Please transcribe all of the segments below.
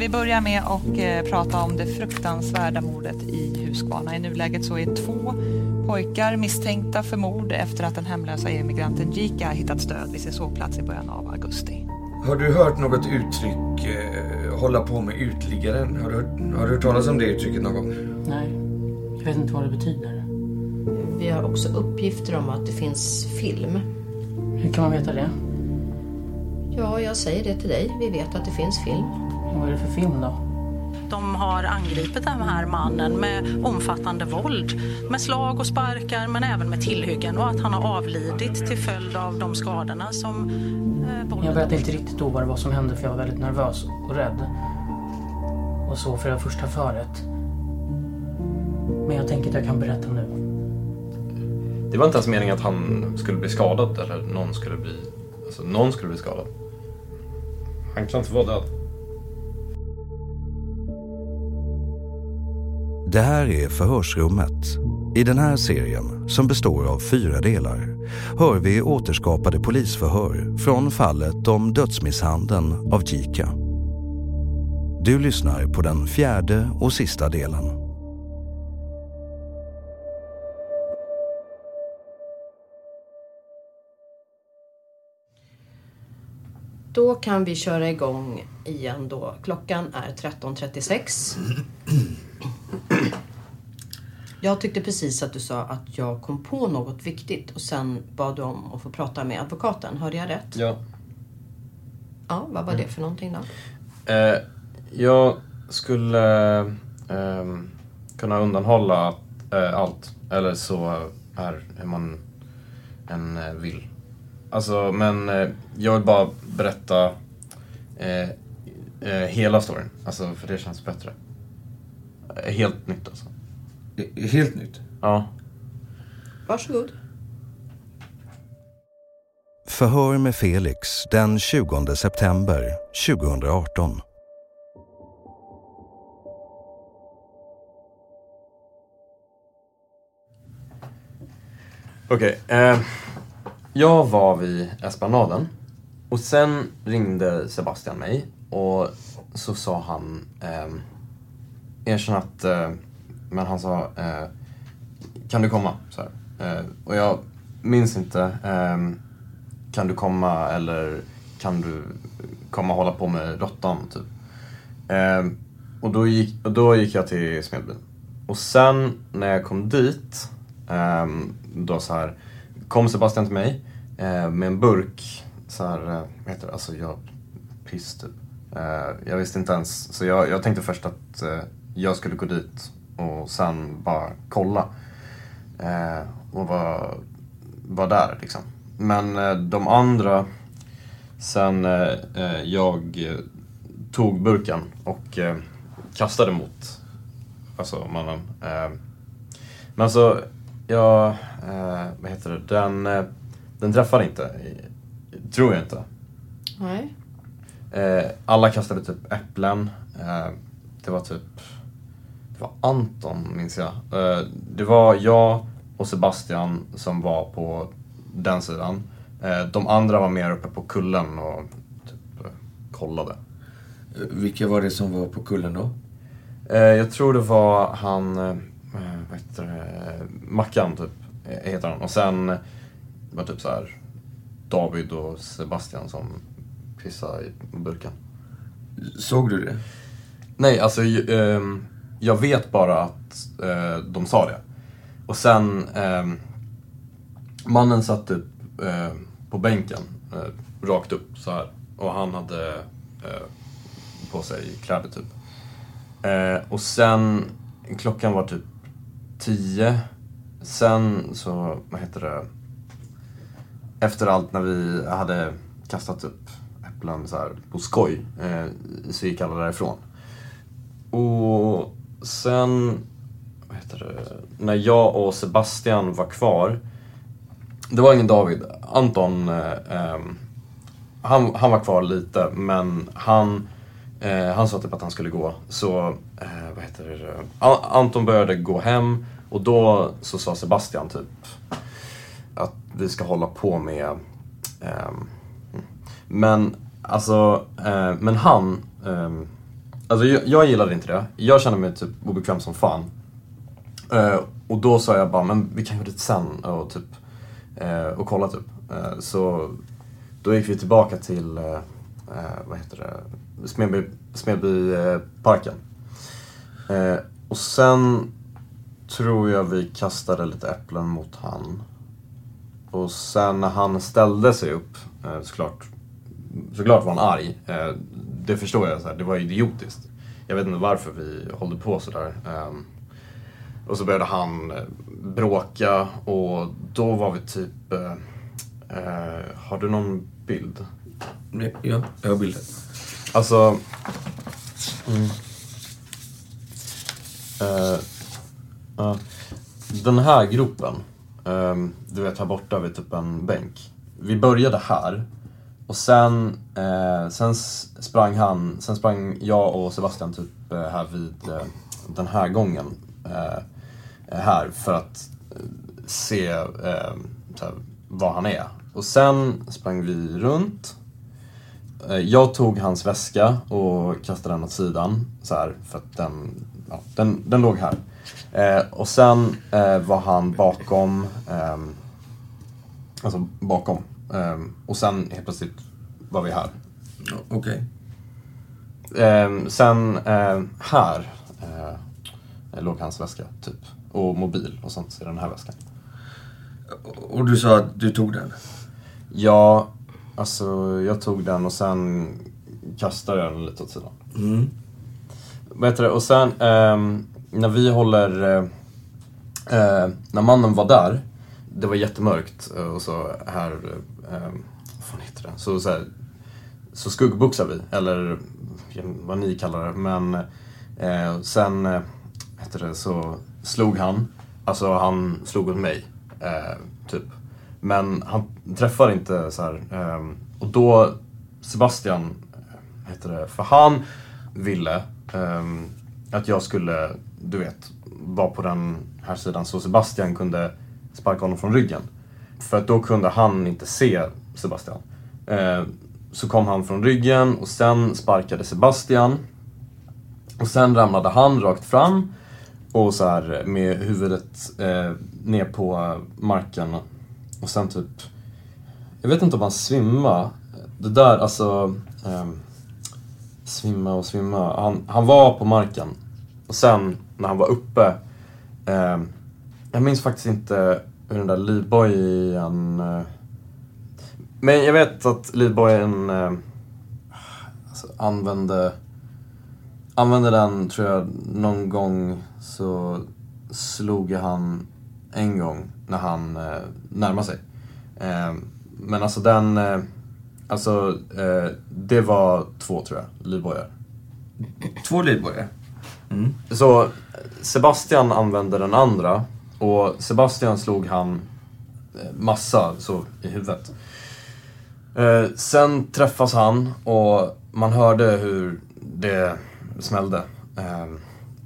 Vi börjar med att eh, prata om det fruktansvärda mordet i Huskvarna. I nuläget så är två pojkar misstänkta för mord efter att den hemlösa immigranten Jika hittats död vid sin sovplats i början av augusti. Har du hört något uttryck, eh, hålla på med utliggaren? Har du, hört, har du hört talas om det uttrycket någon gång? Nej, jag vet inte vad det betyder. Vi har också uppgifter om att det finns film. Hur kan man veta det? Ja, jag säger det till dig. Vi vet att det finns film. Vad är det för film då? De har angripit den här mannen med omfattande våld. Med slag och sparkar men även med tillhyggen och att han har avlidit till följd av de skadorna som eh, Jag vet inte riktigt då vad det var som hände för jag var väldigt nervös och rädd. Och så för det första föret. Men jag tänker att jag kan berätta nu. Det var inte ens meningen att han skulle bli skadad eller någon skulle bli... Alltså någon skulle bli skadad. Han kan inte vara död. Det här är Förhörsrummet. I den här serien, som består av fyra delar, hör vi återskapade polisförhör från fallet om dödsmisshandeln av Jika. Du lyssnar på den fjärde och sista delen. Då kan vi köra igång igen då. Klockan är 13.36. Jag tyckte precis att du sa att jag kom på något viktigt och sen bad du om att få prata med advokaten. Hörde jag rätt? Ja. Ja, vad var det för någonting då? Eh, jag skulle eh, kunna undanhålla eh, allt. Eller så är hur man än eh, vill. Alltså, men eh, jag vill bara berätta eh, eh, hela storyn. Alltså, för det känns bättre. Eh, Helt nytt alltså. Helt nytt? Ja. Varsågod. Förhör med Felix den 20 september 2018. Okej. eh, jag var vid Esplanaden och sen ringde Sebastian mig och så sa han eh, erkänn att, eh, men han sa eh, kan du komma? Så här. Eh, och jag minns inte, eh, kan du komma eller kan du komma och hålla på med råttan typ. Eh, och, då gick, och då gick jag till Smedbyn. Och sen när jag kom dit, ehm, då så här, kom Sebastian till mig eh, med en burk, så här, eh, vad heter det, alltså jag, piss typ. Eh, jag visste inte ens, så jag, jag tänkte först att eh, jag skulle gå dit och sen bara kolla. Eh, och vara var där liksom. Men eh, de andra, sen eh, eh jag eh, tog burken och eh, kastade mot alltså mannen. Eh, men så jag, eh, vad heter det, den, eh, den träffade inte. Tror jag inte. Nej. Eh, alla kastade typ äpplen. Eh, det var typ... Det var Anton, minns jag. Eh, det var jag och Sebastian som var på den sidan. Eh, de andra var mer uppe på kullen och typ eh, kollade. Vilka var det som var på kullen då? Eh, jag tror det var han, eh, vad heter det, Mackan typ, eh, heter han. Och sen var det typ så här David och Sebastian som pissade i burken. Såg du det? Nej, alltså ehm, jag vet bara att eh, de sa det. Och sen, ehm, mannen satt typ eh, på bänken, eh, rakt upp så här. Och han hade eh, på sig kläder typ. Eh, och sen, klockan var typ tio. Sen så, vad heter det? Efter allt när vi hade kastat upp äpplen så här på skoj eh, så gick alla därifrån. Och sen, vad heter det? När jag och Sebastian var kvar. Det var ingen David. Anton, eh, ehm, han, han var kvar lite men han, eh, han sa typ att han skulle gå. Så, eh, vad heter det? Anton började gå hem och då så sa Sebastian typ att vi ska hålla på med ehm, men alltså, eh, men han, ehm, alltså jag, jag gillade inte det. Jag kände mig typ obekväm som fan. Eh, och då sa jag bara, men vi kan gå dit sen och typ, eh, och kolla typ. Eh, så då gick vi tillbaka till, vad heter det, Smedby, Smedbyparken. Eh, och sen tror jag vi kastade lite äpplen mot han. Och sen när han ställde sig upp, eh, såklart, såklart var han arg. Eh, det förstår jag, så här, det var idiotiskt. Jag vet inte varför vi hållde på sådär. Eh, och så började han eh, bråka och då var vi typ... Eh, eh, har du någon bild? Ja, jag har bilder. Alltså... Mm. Uh, den här gropen, ehm, du vet här borta vid typ en bänk. Vi började här och sen, eh, sen sprang han, sen sprang jag och Sebastian typ eh, här vid den här gången här för att se eh, så här, vad han är. Och sen sprang vi runt Jag tog hans väska och kastade den åt sidan så här, för att den, ja, den, den låg här. Eh, och sen eh, var han bakom, ehm, alltså bakom. Ehm, och sen helt plötsligt var vi här. Okej. Ehm, sen eh, här eh, låg hans väska, typ. Och mobil och sånt i den här väskan. Och du sa att du tog den? Ja, alltså jag tog den och sen kastade jag den lite åt sidan. Mm. Vad heter det? Och sen eh, när vi håller... Eh, eh, när mannen var där, det var jättemörkt eh, och så här... Eh, ehm, vad fan heter det? Så, så, här, så skuggboxar vi, eller vad ni kallar det. Men eh, sen, eh, heter det, så slog han. Alltså han slog åt mig, eh, typ. Men han träffar inte så här. Ehm, och då, Sebastian, eh, heter det, för han ville Um, att jag skulle, du vet, vara på den här sidan så Sebastian kunde sparka honom från ryggen. För att då kunde han inte se Sebastian. Uh, så kom han från ryggen och sen sparkade Sebastian. Och sen ramlade han rakt fram och så här med huvudet eh, ner på marken. Och sen typ, jag vet inte om han svimmade. Det där, alltså, ehm, svimma och svimma. Han, han var på marken. Och sen när han var uppe, Eh, jag minns faktiskt inte hur den där livbojen... Eh, men jag vet att livbojen eh, alltså, använde, använde den, tror jag, någon gång så slog jag han en gång när han eh, närmade sig. Eh, men alltså den, eh, alltså eh, det var två tror jag, livbojar. Två livbojar? Mm. Så Sebastian använde den andra och Sebastian slog han eh, massa så i huvudet. Eh, sen träffas han och man hörde hur det smällde. Eh,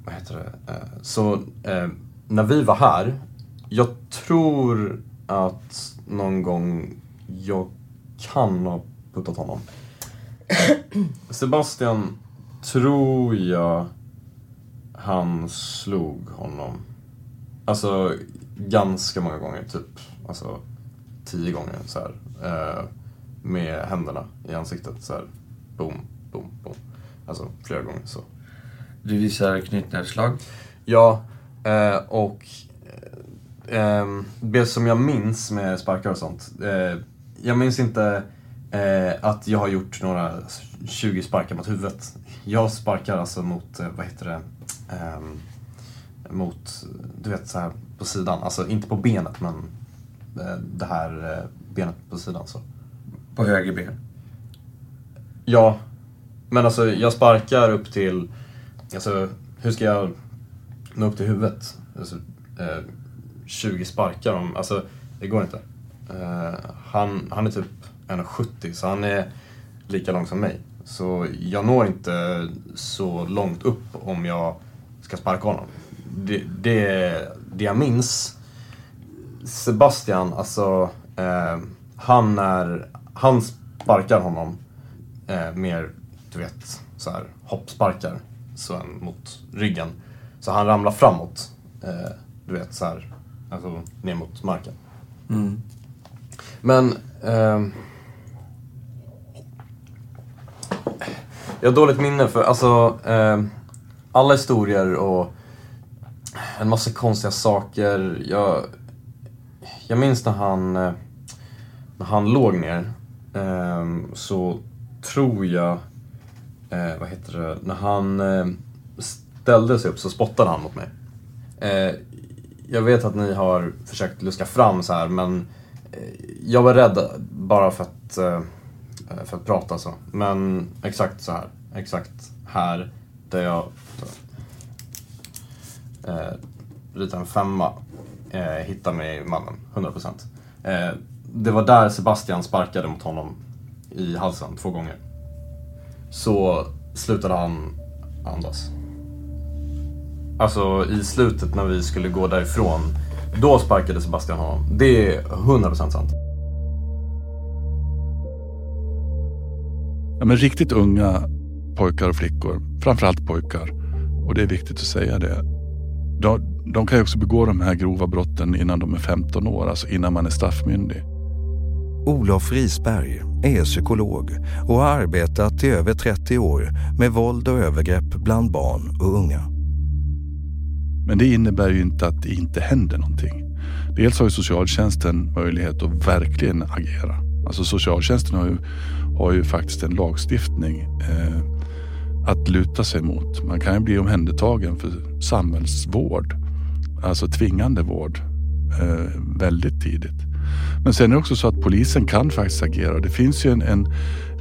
vad heter det? Eh, så eh, när vi var här, jag tror att någon gång jag kan ha puttat honom. Sebastian tror jag han slog honom. Alltså ganska många gånger, typ alltså, tio gånger så här. Eh, med händerna i ansiktet så här. Boom, boom, boom. Alltså flera gånger så. Du visar knytnävsslag? Ja, eh, och eh, det som jag minns med sparkar och sånt. Eh, jag minns inte eh, att jag har gjort några 20 sparkar mot huvudet. Jag sparkar alltså mot, eh, vad heter det, ehm, mot, du vet så här på sidan. Alltså inte på benet men eh, det här eh, benet på sidan så. På höger ben? Ja. Men alltså jag sparkar upp till, alltså hur ska jag nå upp till huvudet? Alltså, eh, 20 sparkar om, alltså det går inte. Eh, han, han är typ 1,70 så han är lika lång som mig. Så jag når inte så långt upp om jag ska sparka honom. Det, det, det jag minns, Sebastian, alltså eh, han är, han sparkar honom eh, mer, du vet, så här hoppsparkar så mot ryggen. Så han ramlar framåt, eh, du vet så här, alltså ner mot marken. Mm. Men jag har dåligt minne för alltså eh, alla historier och en massa konstiga saker. Jag, jag minns när han, eh, när han låg ner eh, så tror jag, eh, vad heter det, när han eh, ställde sig upp så spottade han mot mig. Eh, jag vet att ni har försökt luska fram så här men eh, jag var rädd bara för att, eh, Eh, för att prata så. Men exakt så här, exakt här där jag eh, ritar en femma eh, hittar mig mannen, 100%. Eh, det var där Sebastian sparkade mot honom i halsen två gånger. Så slutade han andas. Alltså i slutet när vi skulle gå därifrån, då sparkade Sebastian honom. Det är 100% sant. Ja, men riktigt unga pojkar och flickor, framförallt pojkar, och det är viktigt att säga det. De, de kan ju också begå de här grova brotten innan de är 15 år, alltså innan man är straffmyndig. Olof Risberg är psykolog och har arbetat i över 30 år med våld och övergrepp bland barn och unga. Men det innebär ju inte att det inte händer någonting. Dels har ju socialtjänsten möjlighet att verkligen agera. Alltså socialtjänsten har ju, har ju faktiskt en lagstiftning eh, att luta sig mot. Man kan ju bli omhändertagen för samhällsvård, alltså tvingande vård, eh, väldigt tidigt. Men sen är det också så att polisen kan faktiskt agera. Det finns ju en, en,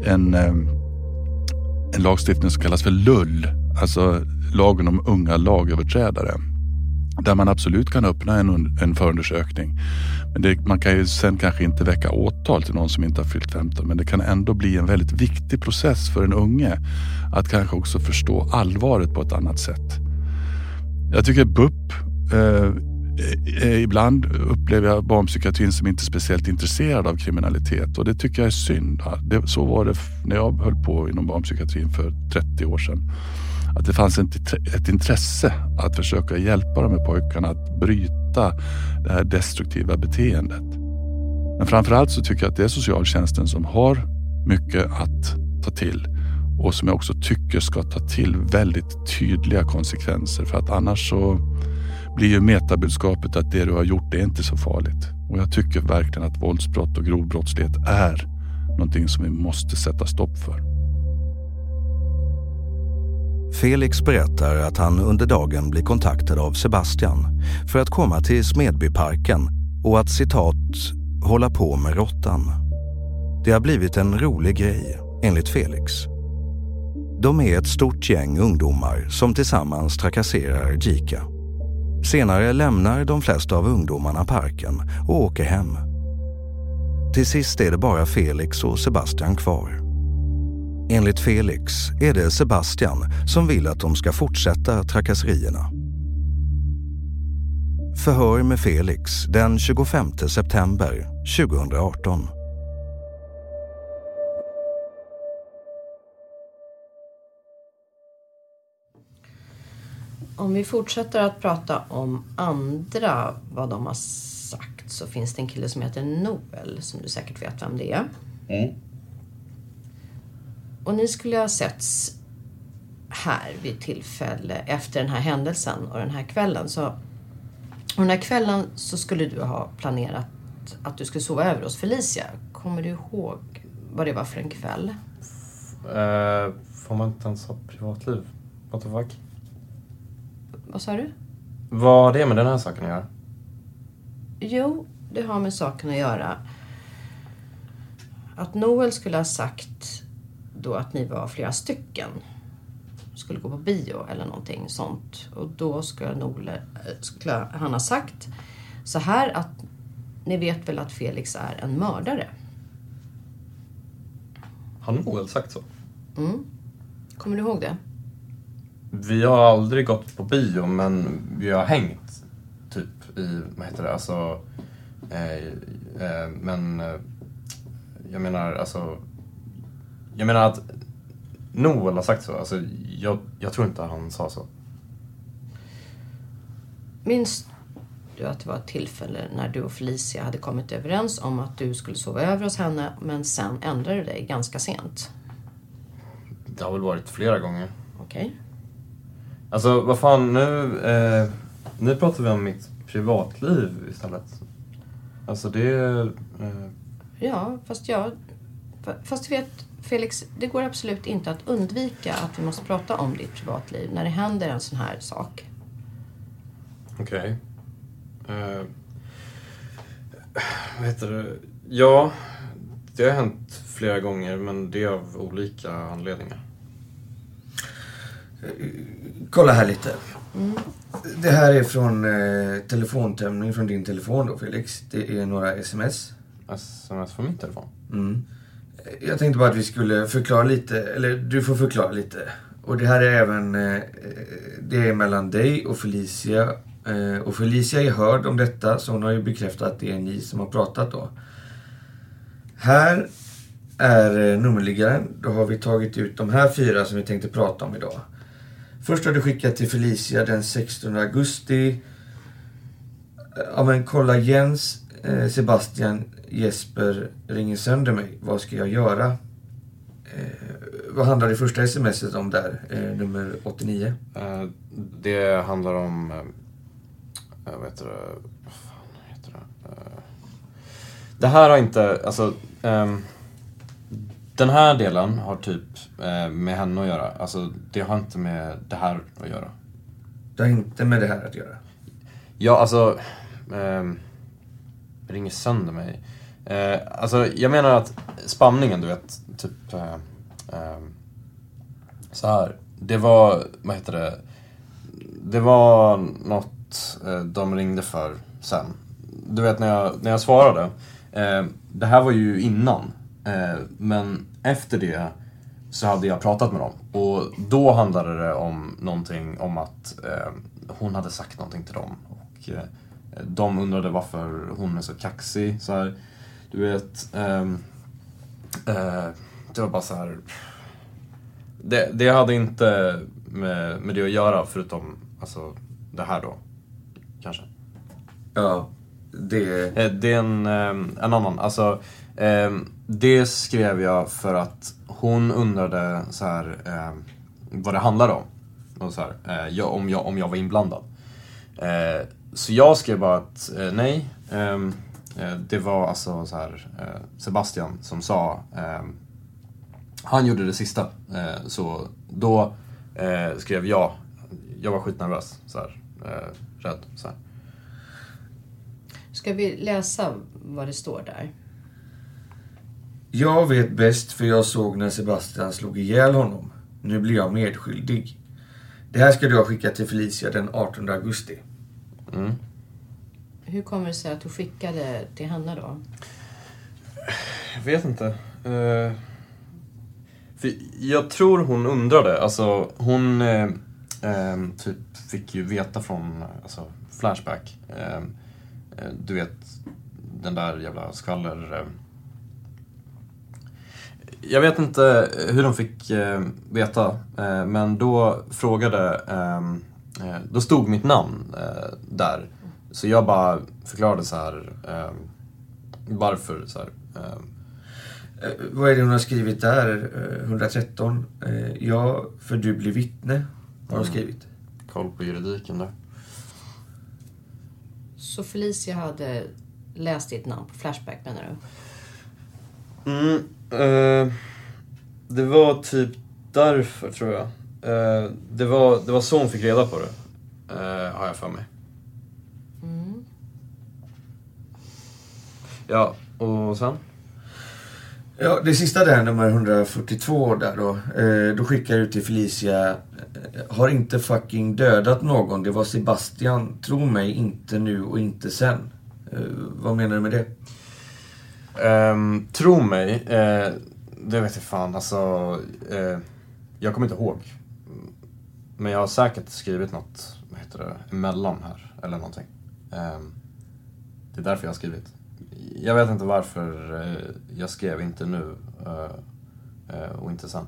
en, eh, en lagstiftning som kallas för LUL, alltså lagen om unga lagöverträdare där man absolut kan öppna en, en förundersökning. Men det, man kan ju sen kanske inte väcka åtal till någon som inte har fyllt 15 men det kan ändå bli en väldigt viktig process för en unge att kanske också förstå allvaret på ett annat sätt. Jag tycker BUP eh, eh ibland upplever jag barnpsykiatrin som inte speciellt intresserad av kriminalitet och det tycker jag är synd. Det, så var det när jag höll på inom barnpsykiatrin för 30 år sedan att det fanns ett intresse att försöka hjälpa de här pojkarna att bryta det här destruktiva beteendet. Men framförallt så tycker jag att det är socialtjänsten som har mycket att ta till och som jag också tycker ska ta till väldigt tydliga konsekvenser för att annars så blir ju metabudskapet att det du har gjort det är inte så farligt. Och jag tycker verkligen att våldsbrott och grov brottslighet är någonting som vi måste sätta stopp för. Felix berättar att han under dagen blir kontaktad av Sebastian för att komma till Smedbyparken och att citat hålla på med råttan. Det har blivit en rolig grej, enligt Felix. De är ett stort gäng ungdomar som tillsammans trakasserar Jika. Senare lämnar de flesta av ungdomarna parken och åker hem. Till sist är det bara Felix och Sebastian kvar. Enligt Felix är det Sebastian som vill att de ska fortsätta trakasserierna. Förhör med Felix den 25 september 2018. Om vi fortsätter att prata om andra, vad de har sagt, så finns det en kille som heter Noel, som du säkert vet vem det är. Mm. Och ni skulle ha setts här vid tillfälle efter den här händelsen och den här kvällen. Så, och den här kvällen så skulle du ha planerat att du skulle sova över hos Felicia. Kommer du ihåg vad det var för en kväll? Eh, får man inte ens ha privatliv? What the fuck? Vad sa du? Vad har det med den här saken att göra? Jo, det har med saken att göra. Att Noel skulle ha sagt då att ni var flera stycken. Skulle gå på bio eller någonting sånt. Och då skulle, eh, skulle han ha sagt så här att ni vet väl att Felix är en mördare? Har Noel sagt så? Mm. Kommer du ihåg det? Vi har aldrig gått på bio, men vi har hängt typ i, vad heter det, alltså... Eh, eh, men eh, jag menar alltså... Jag menar att Noel har sagt så. Alltså, jag, jag tror inte han sa så. Minns du att det var ett tillfälle när du och Felicia hade kommit överens om att du skulle sova över hos henne men sen ändrade du dig ganska sent? Det har väl varit flera gånger. Okej. Alltså, vad fan, nu... Eh, nu pratar vi om mitt privatliv istället. Alltså det... Eh, Ja, fast jag... Fast du vet, Felix, det går absolut inte att undvika att vi måste prata om ditt privatliv när det händer en sån här sak. Okej. Eh, vad heter det? Ja, det har hänt flera gånger, men det är av olika anledningar. Kolla här lite. Mm. Det här är från eh, telefontömning från din telefon då Felix. Det är några sms. Sms från min telefon? Mm. Jag tänkte bara att vi skulle förklara lite, eller du får förklara lite. Och det här är även, eh, det är mellan dig och Felicia. Eh, och Felicia är hörd om detta, så hon har ju bekräftat att det är ni som har pratat då. Här är eh, nummerliggaren. Då har vi tagit ut de här fyra som vi tänkte prata om idag. Först har du skickat till Felicia den 16 augusti. Ja men kolla Jens, Sebastian, Jesper ringer sönder mig. Vad ska jag göra? Eh, vad handlar det första smset om där? Eh, nummer 89. Eh, det handlar om... Eh, vad heter det? Vad fan heter det? Eh, det här har inte... Alltså... ehm, den här delen har typ eh, med henne att göra. Alltså, det har inte med det här att göra. Det har inte med det här att göra? Ja, alltså ringer sönder mig. Eh, alltså, jag menar att spamningen, du vet, typ... Eh, eh, så här. Det var, vad heter det? Det var något eh, de ringde för sen. Du vet när jag, när jag svarade. Eh, det här var ju innan. Eh, men efter det så hade jag pratat med dem. Och då handlade det om någonting om att eh, hon hade sagt någonting till dem. Och eh, de undrade varför hon är så kaxig. Så här, du vet, ehm, eh, det var bara så här. Det, det hade inte med, med det att göra förutom alltså, det här då. Kanske. Ja, det... Eh, Det är en, ehm, en annan. Alltså, ehm, det skrev jag för att hon undrade så här, ehm, vad det handlade om. Och så här, eh, jag, om, jag, om jag var inblandad. Så jag skrev bara att eh, nej. ehm, eh, det var alltså så här, eh, Sebastian som sa ehm, han gjorde det sista. Eh, så då eh, skrev jag, jag var skitnervös. Så här, eh, rädd. Så här. Ska vi läsa vad det står där? Jag vet bäst för jag såg när Sebastian slog ihjäl honom. Nu blir jag medskyldig. Det här ska du ha skickat till Felicia den 18 augusti. Mm. Hur kommer det sig att du skickade till henne då? Jag vet inte. Eh, för jag tror hon undrade. Alltså, hon eh, eh, typ fick ju veta från alltså, Flashback. Du vet, den där jävla skvaller... Jag vet inte hur de fick veta, men då frågade... då stod mitt namn där. Så jag bara förklarade så här varför. Så här, Eh, vad är det hon har skrivit där? 113? Eh, ja, för du blir vittne, har hon mm. skrivit. Koll på juridiken där. Så Felicia hade läst ditt namn på Flashback menar du? Mm, eh, det var typ därför tror jag. Eh, det, var, det var så hon fick reda på det. Eh, har jag för mig. Mm. Ja, och sen? Ja, det sista där, nummer 142 där då. Eh, då skickar ut till Felicia. Eh, har inte fucking dödat någon. Det var Sebastian. Tro mig, inte nu och inte sen. Eh, vad menar du med det? Um, tro mig, eh, det vet jag fan. Alltså, eh, jag kommer inte ihåg. Men jag har säkert skrivit något, vad heter det, emellan här. Eller någonting. Um, det är därför jag har skrivit jag vet inte varför eh, jag skrev inte nu eh, eh, och inte sen.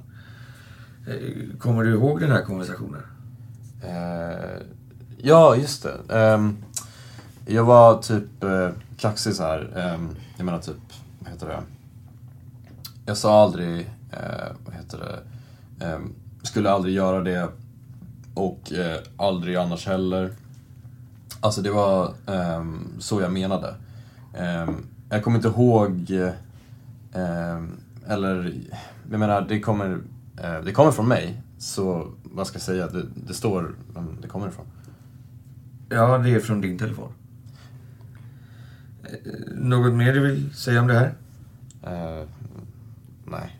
Kommer du ihåg den här konversationen? Ja, just det. Ehm, jag var typ kaxig så här. Ehm, jag menar typ, vad heter det? Jag sa aldrig, vad heter det? Ehm, skulle aldrig göra det och aldrig annars heller. Alltså det var så jag menade. Um, jag kommer inte ihåg, um, eller jag menar det kommer, uh, det kommer från mig. Så vad ska jag säga, det, det står vem det kommer ifrån. Ja, det är från din telefon. Eh, något mer du vill säga om det här? Uh, nej.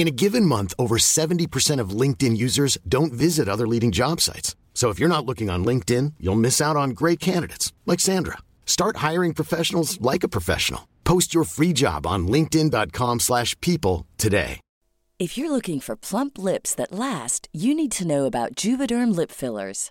In a given month, over 70% of LinkedIn users don't visit other leading job sites. So if you're not looking on LinkedIn, you'll miss out on great candidates like Sandra. Start hiring professionals like a professional. Post your free job on linkedin.com/people today. If you're looking for plump lips that last, you need to know about Juvederm lip fillers.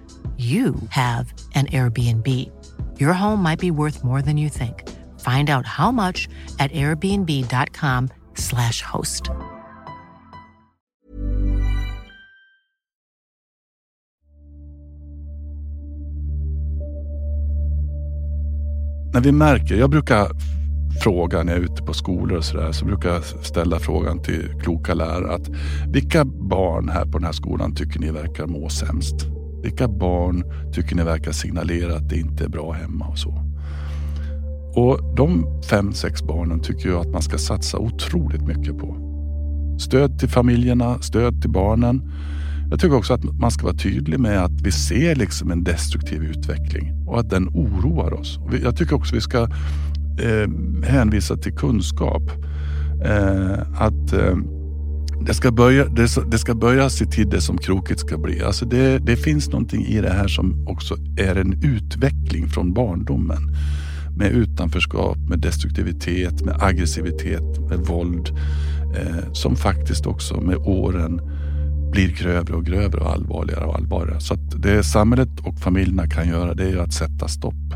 you have an Airbnb. Your home might be worth more than you think. Find out how much at airbnb.com/slash host. När vi märker, jag brukar fråga när jag är ute på skolor och sådär, så brukar jag ställa frågan till kloka lärare att vilka barn här på den här skolan tycker ni verkar må sämst? Vilka barn tycker ni verkar signalera att det inte är bra hemma och så? Och de fem, sex barnen tycker jag att man ska satsa otroligt mycket på. Stöd till familjerna, stöd till barnen. Jag tycker också att man ska vara tydlig med att vi ser liksom en destruktiv utveckling och att den oroar oss. Jag tycker också att vi ska eh, hänvisa till kunskap. Eh, att eh, det ska, börja, det, det ska börjas i tid det som krokigt ska bli. Alltså det, det finns någonting i det här som också är en utveckling från barndomen. Med utanförskap, med destruktivitet, med aggressivitet, med våld. Eh, som faktiskt också med åren blir grövre och grövre och allvarligare och allvarligare. Så att det samhället och familjerna kan göra det är att sätta stopp.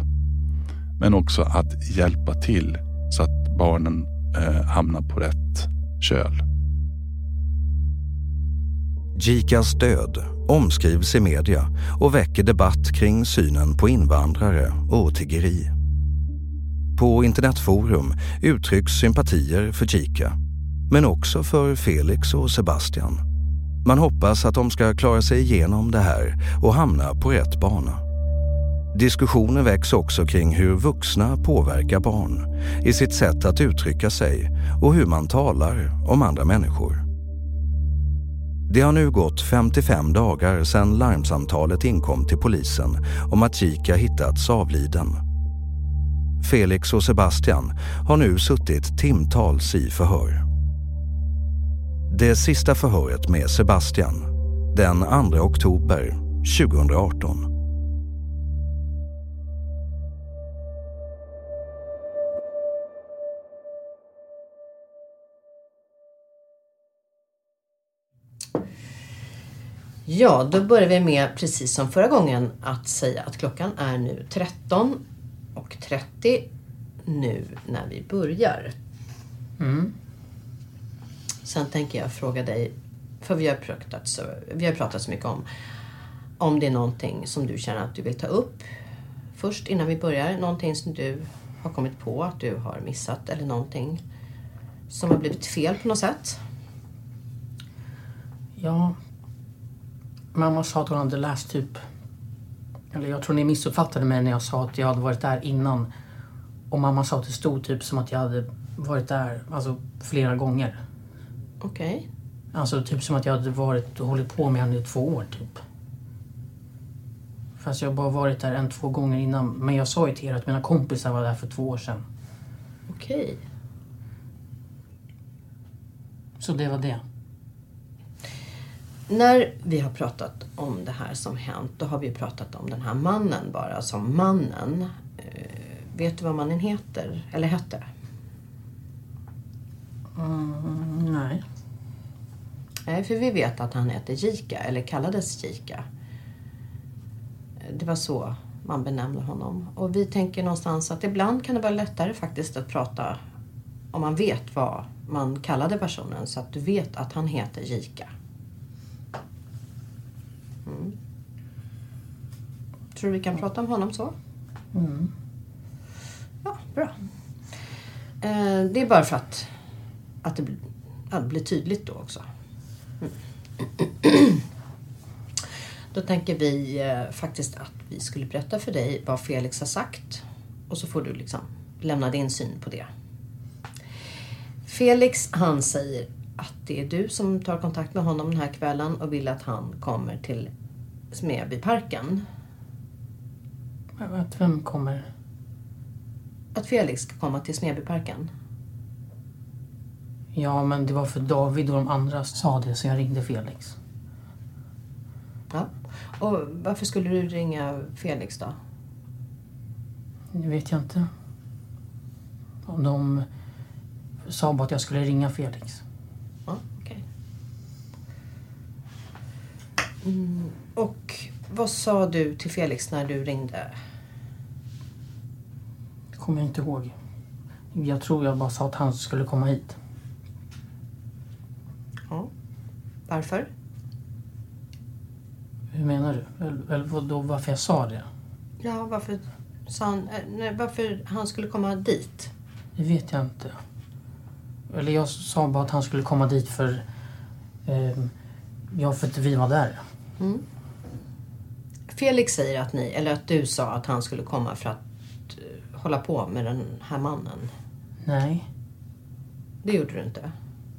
Men också att hjälpa till så att barnen eh, hamnar på rätt köl. Jikas död omskrivs i media och väcker debatt kring synen på invandrare och tiggeri. På internetforum uttrycks sympatier för Jika, men också för Felix och Sebastian. Man hoppas att de ska klara sig igenom det här och hamna på rätt bana. Diskussioner väcks också kring hur vuxna påverkar barn i sitt sätt att uttrycka sig och hur man talar om andra människor. Det har nu gått 55 dagar sedan larmsamtalet inkom till polisen om att Chica hittats avliden. Felix och Sebastian har nu suttit timtals i förhör. Det sista förhöret med Sebastian, den 2 oktober 2018. Ja, då börjar vi med, precis som förra gången, att säga att klockan är nu 13 och 30 nu när vi börjar. Mm. Sen tänker jag fråga dig, för vi har pratat så, vi har pratat så mycket om om det är någonting som du känner att du vill ta upp först innan vi börjar. Någonting som du har kommit på att du har missat eller någonting som har blivit fel på något sätt. Ja. Mamma sa att hon hade läst typ... Eller jag tror ni missuppfattade mig när jag sa att jag hade varit där innan. Och mamma sa att det stod typ som att jag hade varit där alltså, flera gånger. Okej. Okay. Alltså typ som att jag hade varit och hållit på med henne i två år typ. Fast jag har bara varit där en, två gånger innan. Men jag sa ju till er att mina kompisar var där för två år sedan. Okej. Okay. Så det var det. När vi har pratat om det här som hänt, då har vi pratat om den här mannen bara som mannen. Eh, vet du vad mannen heter? Eller hette? Mm, nej. Nej, för vi vet att han hette Jika, eller kallades Jika. Det var så man benämnde honom. Och vi tänker någonstans att ibland kan det vara lättare faktiskt att prata om man vet vad man kallade personen så att du vet att han heter Jika. Mm. Tror du vi kan prata om honom så? Mm. Ja, bra. Eh, det är bara för att, att, det, blir, att det blir tydligt då också. Mm. Då tänker vi eh, faktiskt att vi skulle berätta för dig vad Felix har sagt. Och så får du liksom lämna din syn på det. Felix han säger att det är du som tar kontakt med honom den här kvällen och vill att han kommer till Smedbyparken. Att vem kommer? Att Felix ska komma till Smedbyparken. Ja, men det var för David och de andra sa det så jag ringde Felix. Ja. Och varför skulle du ringa Felix då? Det vet jag inte. Om de sa bara att jag skulle ringa Felix. Ja, okej. Mm, och vad sa du till Felix när du ringde? Det kommer jag inte ihåg. Jag tror jag bara sa att han skulle komma hit. Ja. Varför? Hur menar du? Eller, eller vadå, varför jag sa det? Ja, varför sa han... eh, Nej, varför han skulle komma dit? Det vet jag inte. Eller jag sa bara att han skulle komma dit för... Eh, ja, för att vi var där. Mm. Felix säger att ni, eller att du sa att han skulle komma för att eh, hålla på med den här mannen. Nej. Det gjorde du inte.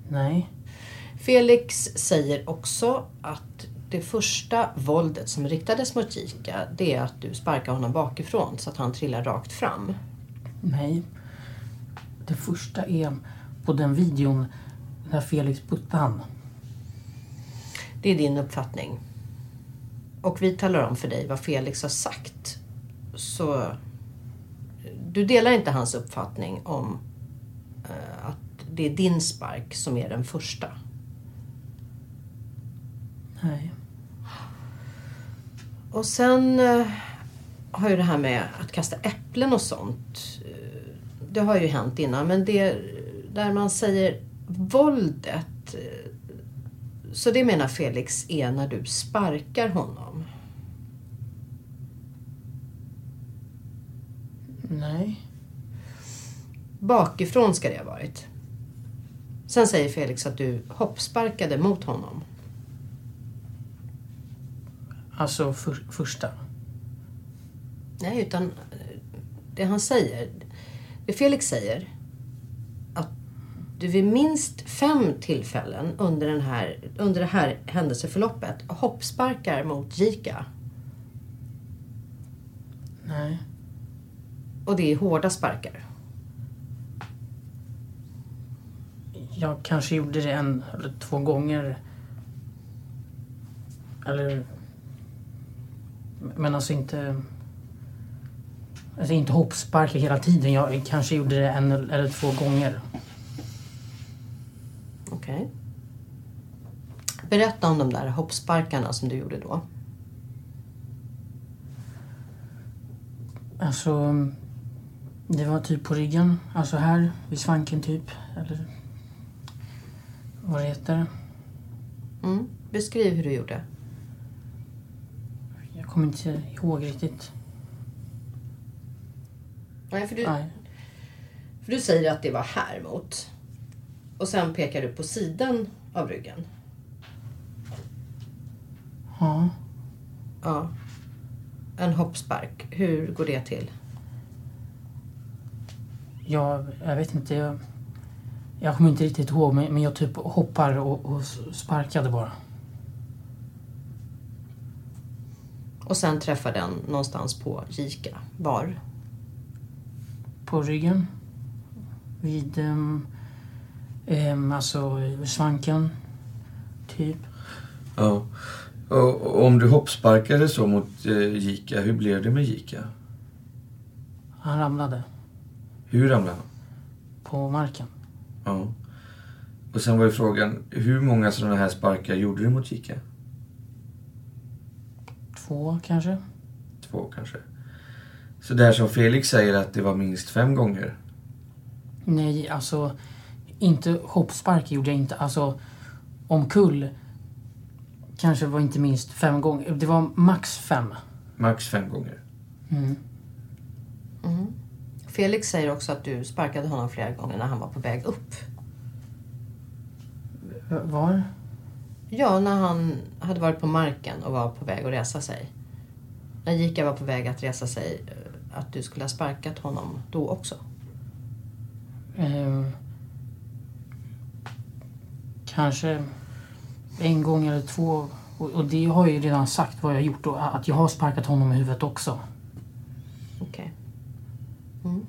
Nej. Felix säger också att det första våldet som riktades mot Jika, det är att du sparkar honom bakifrån så att han trillar rakt fram. Nej. Det första är på den videon när Felix puttade han. Det är din uppfattning. Och vi talar om för dig vad Felix har sagt. Så du delar inte hans uppfattning om eh, att det är din spark som är den första. Nej. Och sen eh, har ju det här med att kasta äpplen och sånt. eh, Det har ju hänt innan. Men det där man säger våldet. eh, Så det menar Felix är när du sparkar honom. Nej. Bakifrån ska det ha varit. Sen säger Felix att du hoppsparkade mot honom. Alltså för, första. Nej, utan eh, det han säger. Det Felix säger. Att du vid minst fem tillfällen under, den här, under det här händelseförloppet hoppsparkar mot Jika. Nej. Och det är hårda sparkar. Jag kanske gjorde det en eller två gånger. Eller... Men alltså inte... Alltså inte hoppspark hela tiden. Jag kanske gjorde det en eller två gånger. Okej. Berätta om de där hoppsparkarna som du gjorde då. Alltså... Det var typ på ryggen. Alltså här, vid svanken typ. Eller... Vad det heter. Mm. Beskriv hur du gjorde. Jag kommer inte ihåg riktigt. Nej, för du, Nej. för du säger att det var här mot. Och sen pekar du på sidan av ryggen. Ja. Ja. En hoppspark. Hur går det till? Jag, jag vet inte. Jag, jag kommer inte riktigt ihåg men, jag typ hoppar och, och sparkade bara. Och sen träffar den någonstans på Jika. Var? På ryggen. Vid... Um, um, alltså svanken. Typ. Ja. Och, om du hoppsparkade så mot eh, Jika, hur blev det med Jika? Han ramlade Hur ramlade han? på marken. Ja. Och sen var ju frågan, hur många sådana här sparkar gjorde du mot Jika? Två kanske. Två kanske. Så där som Felix säger att det var minst fem gånger. Nej, alltså inte hoppspark gjorde jag inte. Alltså omkull kanske var inte minst fem gånger. Det var max fem. Max fem gånger. Mm. Mm. Felix säger också att du sparkade honom flera gånger när han var på väg upp. Var? Ja, när han hade varit på marken och var på väg att resa sig. När Jika var på väg att resa sig, eh, att du skulle ha sparkat honom då också. Ehm, Kanske en gång eller två. Och, och det har jag ju redan sagt vad jag gjort och att jag har sparkat honom i huvudet också. Okej. Mm.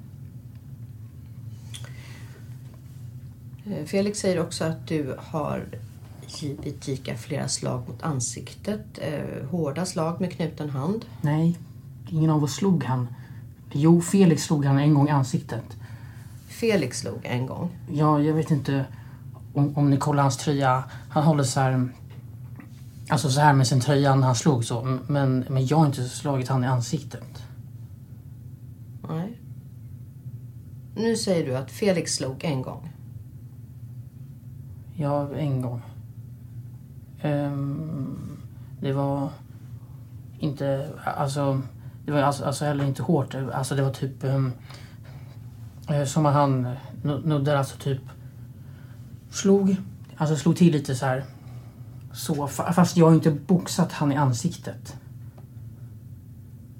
Eh, Felix säger också att du har givit Jika flera slag mot ansiktet. Eh, hårda slag med knuten hand. Nej, ingen av oss slog han. Jo, Felix slog han en gång i ansiktet. Felix slog en gång. Ja, jag vet inte om, om ni kollar hans tröja. Han håller så här... Alltså så här med sin tröja när han slog så. Men, men jag har inte slagit han i ansiktet. Nej. Nu säger du att Felix slog en gång. Ja, en gång. Ehm, det var inte... Alltså... Det var alltså, alltså heller inte hårt. Alltså det var typ... Um, som att han nuddade alltså typ... Slog. Alltså slog till lite så här. Så, fast jag har inte boxat han i ansiktet.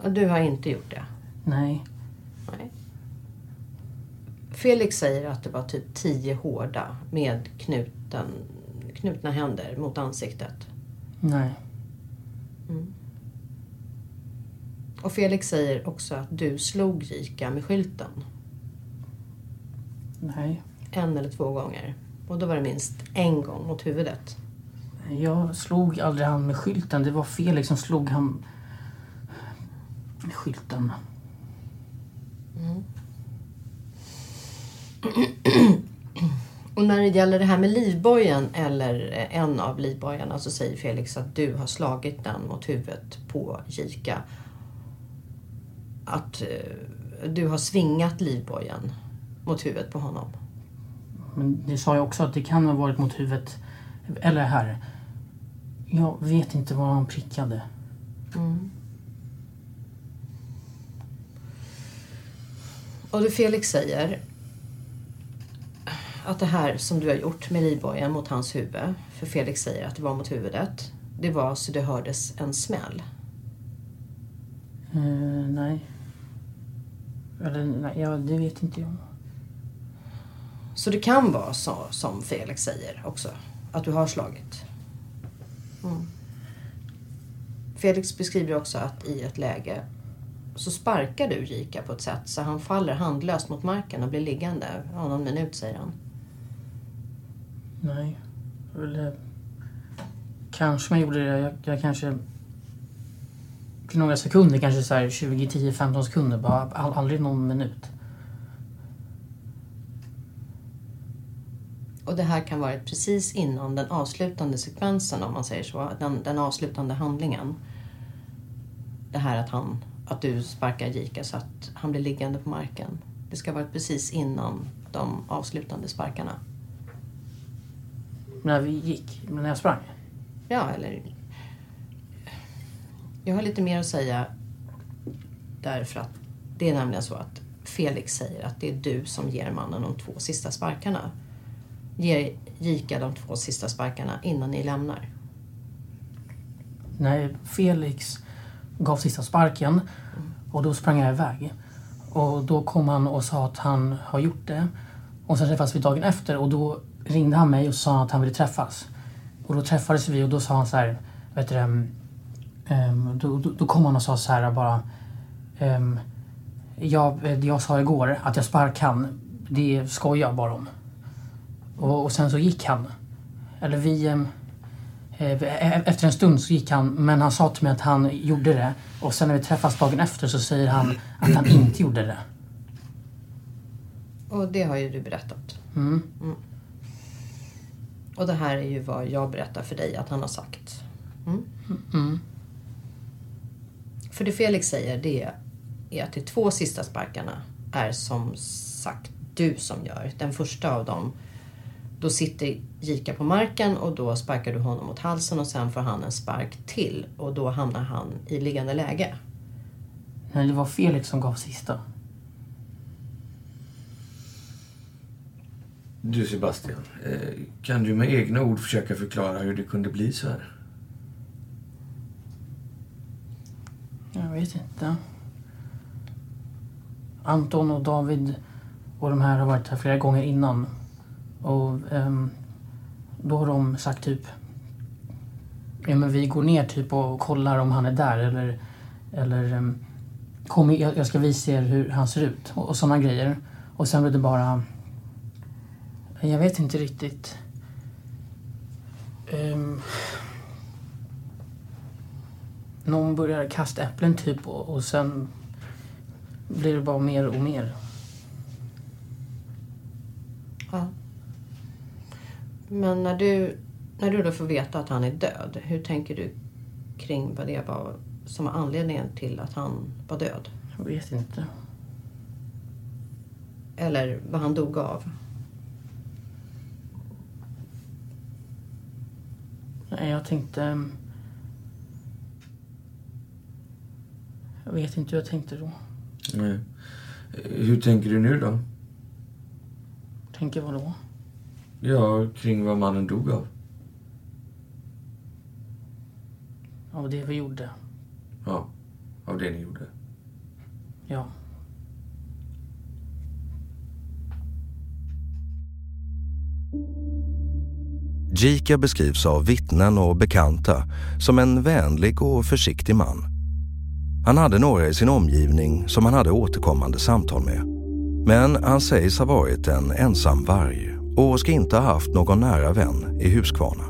Och du har inte gjort det? Nej. Felix säger att det var typ tio hårda med knuten, knutna händer mot ansiktet. Nej. Mm. Och Felix säger också att du slog Rika med skylten. Nej. En eller två gånger. Och då var det minst en gång mot huvudet. Jag slog aldrig han med skylten. Det var Felix som slog han med skylten. Mm. Och när det gäller det här med livbojen eller en av livbojarna så säger Felix att du har slagit den mot huvudet på Jika. Att eh, du har svingat livbojen mot huvudet på honom. Men det sa jag också att det kan ha varit mot huvudet. Eller här. Jag vet inte var han prickade. Mm. Och det Felix säger att det här som du har gjort med livbojen mot hans huvud, för Felix säger att det var mot huvudet, det var så det hördes en smäll. Uh, nej. Eller nej, ja, det vet inte jag. Så det kan vara så som Felix säger också, att du har slagit. Mm. Felix beskriver också att i ett läge så sparkar du Rika på ett sätt så han faller handlöst mot marken och blir liggande. Ja, någon minut säger han. Nej. Eller, kanske man gjorde det. Jag, jag kanske... För några sekunder, kanske så här 20, 10, 15 sekunder. Bara all, aldrig någon minut. Och det här kan vara precis innan den avslutande sekvensen om man säger så. Den, den avslutande handlingen. Det här att, han, att du sparkar Jika så att han blir liggande på marken. Det ska vara precis innan de avslutande sparkarna. När vi gick? När jag sprang? Ja, eller... Jag har lite mer att säga därför att det är nämligen så att Felix säger att det är du som ger mannen de två sista sparkarna. Ger Jika de två sista sparkarna innan ni lämnar. Nej, Felix gav sista sparken och då sprang jag iväg. Och då kom han och sa att han har gjort det. Och sen träffades vi dagen efter och då ringde han mig och sa att han ville träffas. Och då träffades vi och då sa han så här, vet du um, då, då, då, kom han och sa så här bara um, jag, det jag sa igår, att jag sparkade han, det skojar jag bara om. Och, och, sen så gick han. Eller vi... Um, efter en stund så gick han, men han sa till mig att han gjorde det. Och sen när vi träffas dagen efter så säger han att han inte gjorde det. Och det har ju du berättat. Mm. Mm. Och det här är ju vad jag berättar för dig att han har sagt. Mm. Mm. För det Felix säger det är att de två sista sparkarna är som sagt du som gör. Den första av dem, då sitter Jika på marken och då sparkar du honom mot halsen och sen får han en spark till och då hamnar han i liggande läge. Nej, det var Felix som gav sista. Du Sebastian, eh, kan du med egna ord försöka förklara hur det kunde bli så här? Jag vet inte. Anton och David och de här har varit här flera gånger innan. Och um, då har de sagt typ ja, men vi går ner typ och kollar om han är där eller, eller um, kom, jag, jag ska visa er hur han ser ut och, och sådana grejer. Och sen blev det bara... Jag vet inte riktigt. Um, någon börjar kasta äpplen typ och, och sen blir det bara mer och mer. Ja. Men när du, när du då får veta att han är död, hur tänker du kring vad det var som var anledningen till att han var död? Jag vet inte. Eller vad han dog av? Nej, jag tänkte... ehm, Jag vet inte hur jag tänkte då. Nej. Hur tänker du nu då? Tänker vad då? Ja, kring vad mannen dog av. Av det vi gjorde. Ja, av det ni gjorde. Ja. Jika beskrivs av vittnen och bekanta som en vänlig och försiktig man. Han hade några i sin omgivning som han hade återkommande samtal med. Men han sägs ha varit en ensam varg och ska inte ha haft någon nära vän i Huskvarna.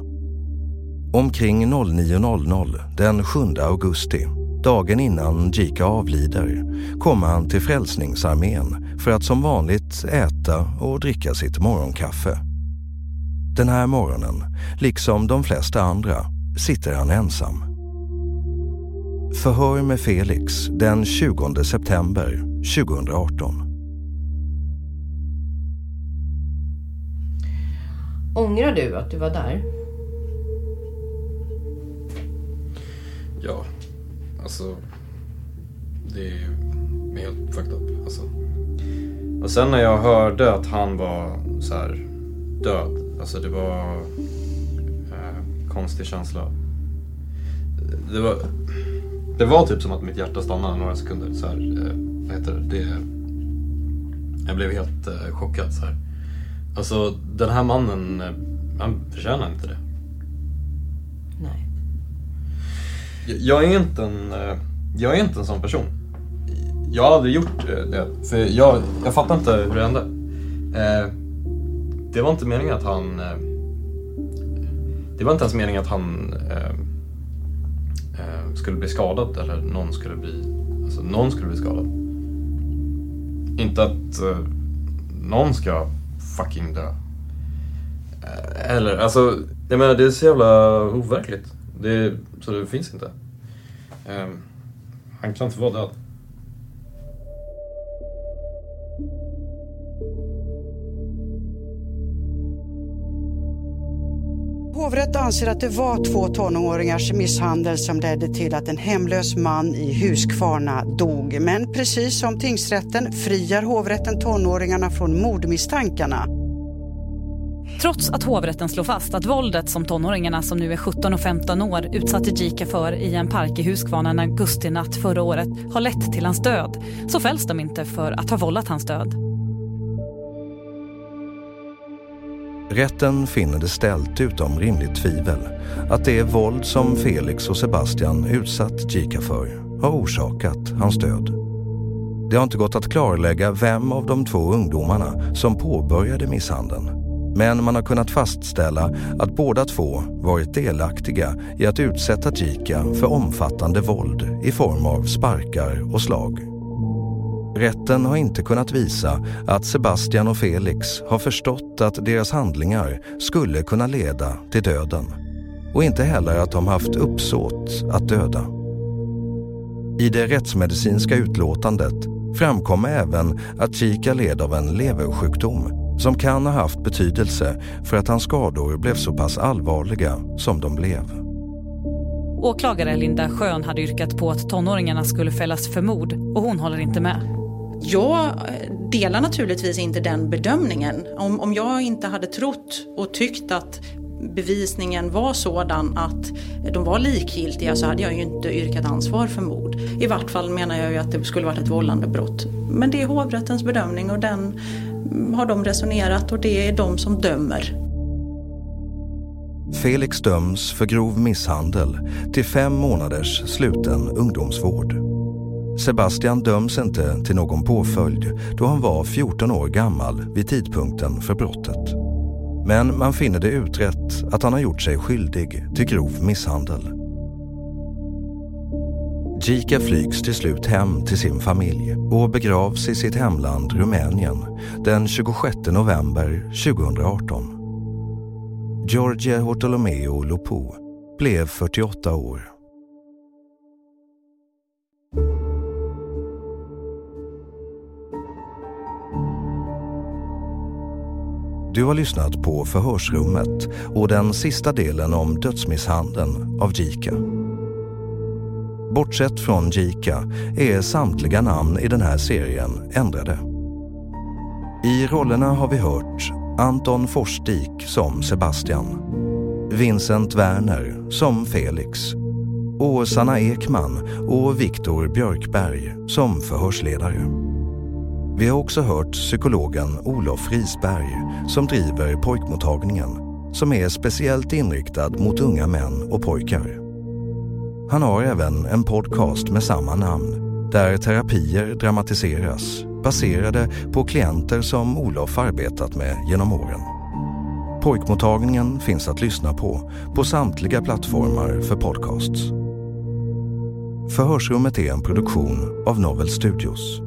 Omkring 09.00 den 7 augusti, dagen innan Jika avlider, kommer han till Frälsningsarmén för att som vanligt äta och dricka sitt morgonkaffe. Den här morgonen, liksom de flesta andra, sitter han ensam. Förhör med Felix den 20 september 2018. Ångrar du att du var där? Ja, alltså... Det är ju helt fucked up. Alltså. Och sen när jag hörde att han var så här död. Alltså det var... Eh, konstig känsla. Det var... Det var typ som att mitt hjärta stannade några sekunder. Så här, eh, vad heter det? det jag blev helt eh, chockad. Så här. Alltså den här mannen, eh, han förtjänar inte det. Nej. Jag- Jag är inte en, eh, jag är inte en sån person. Jag har aldrig gjort eh, det. För jag, jag fattar inte hur det hände. Eh, det var inte meningen att han... Eh, det var inte ens meningen att han eh, eh, skulle bli skadad eller någon skulle bli... Alltså någon skulle bli skadad. Inte att eh, någon ska fucking dö. Eh, eller alltså, jag menar det är så jävla overkligt. Det, så det finns inte. Eh, han kan inte vara död. Hovrätt anser att det var två tonåringars misshandel som ledde till att en hemlös man i Huskvarna dog. Men precis som tingsrätten friar hovrätten tonåringarna från mordmisstankarna. Trots att hovrätten slår fast att våldet som tonåringarna som nu är 17 och 15 år utsatte Jika för i en park i Huskvarna en augustinatt förra året har lett till hans död så fälls de inte för att ha vållat hans död. Rätten finner det ställt utom rimligt tvivel att det våld som Felix och Sebastian utsatt Jika för har orsakat hans död. Det har inte gått att klarlägga vem av de två ungdomarna som påbörjade misshandeln. Men man har kunnat fastställa att båda två varit delaktiga i att utsätta Jika för omfattande våld i form av sparkar och slag. Rätten har inte kunnat visa att Sebastian och Felix har förstått att deras handlingar skulle kunna leda till döden och inte heller att de haft uppsåt att döda. I det rättsmedicinska utlåtandet framkommer även att Chica led av en leversjukdom som kan ha haft betydelse för att hans skador blev så pass allvarliga som de blev. Åklagare Linda Schön hade yrkat på att tonåringarna skulle fällas för mord och hon håller inte med. Jag eh, delar naturligtvis inte den bedömningen. Om, om jag inte hade trott och tyckt att bevisningen var sådan att de var likgiltiga så hade jag ju inte yrkat ansvar för mord. I vart fall menar jag ju att det skulle varit ett vållande brott. Men det är hovrättens bedömning och den har de resonerat och det är de som dömer. Felix döms för grov misshandel till fem månaders sluten ungdomsvård. Sebastian döms inte till någon påföljd då han var 14 år gammal vid tidpunkten för brottet. Men man finner det utrett att han har gjort sig skyldig till grov misshandel. Jika flygs till slut hem till sin familj och begravs i sitt hemland Rumänien den 26 november 2018. George Hortolomeo Lopo blev 48 år. Du har lyssnat på Förhörsrummet och den sista delen om dödsmisshandeln av Jika. Bortsett från Jika är samtliga namn i den här serien ändrade. I rollerna har vi hört Anton Forsdik som Sebastian, Vincent Werner som Felix och Sanna Ekman och Viktor Björkberg som förhörsledare. Vi har också hört psykologen Olof Risberg som driver pojkmottagningen som är speciellt inriktad mot unga män och pojkar. Han har även en podcast med samma namn där terapier dramatiseras baserade på klienter som Olof arbetat med genom åren. Pojkmottagningen finns att lyssna på på samtliga plattformar för podcasts. Förhörsrummet är en produktion av Novel Studios.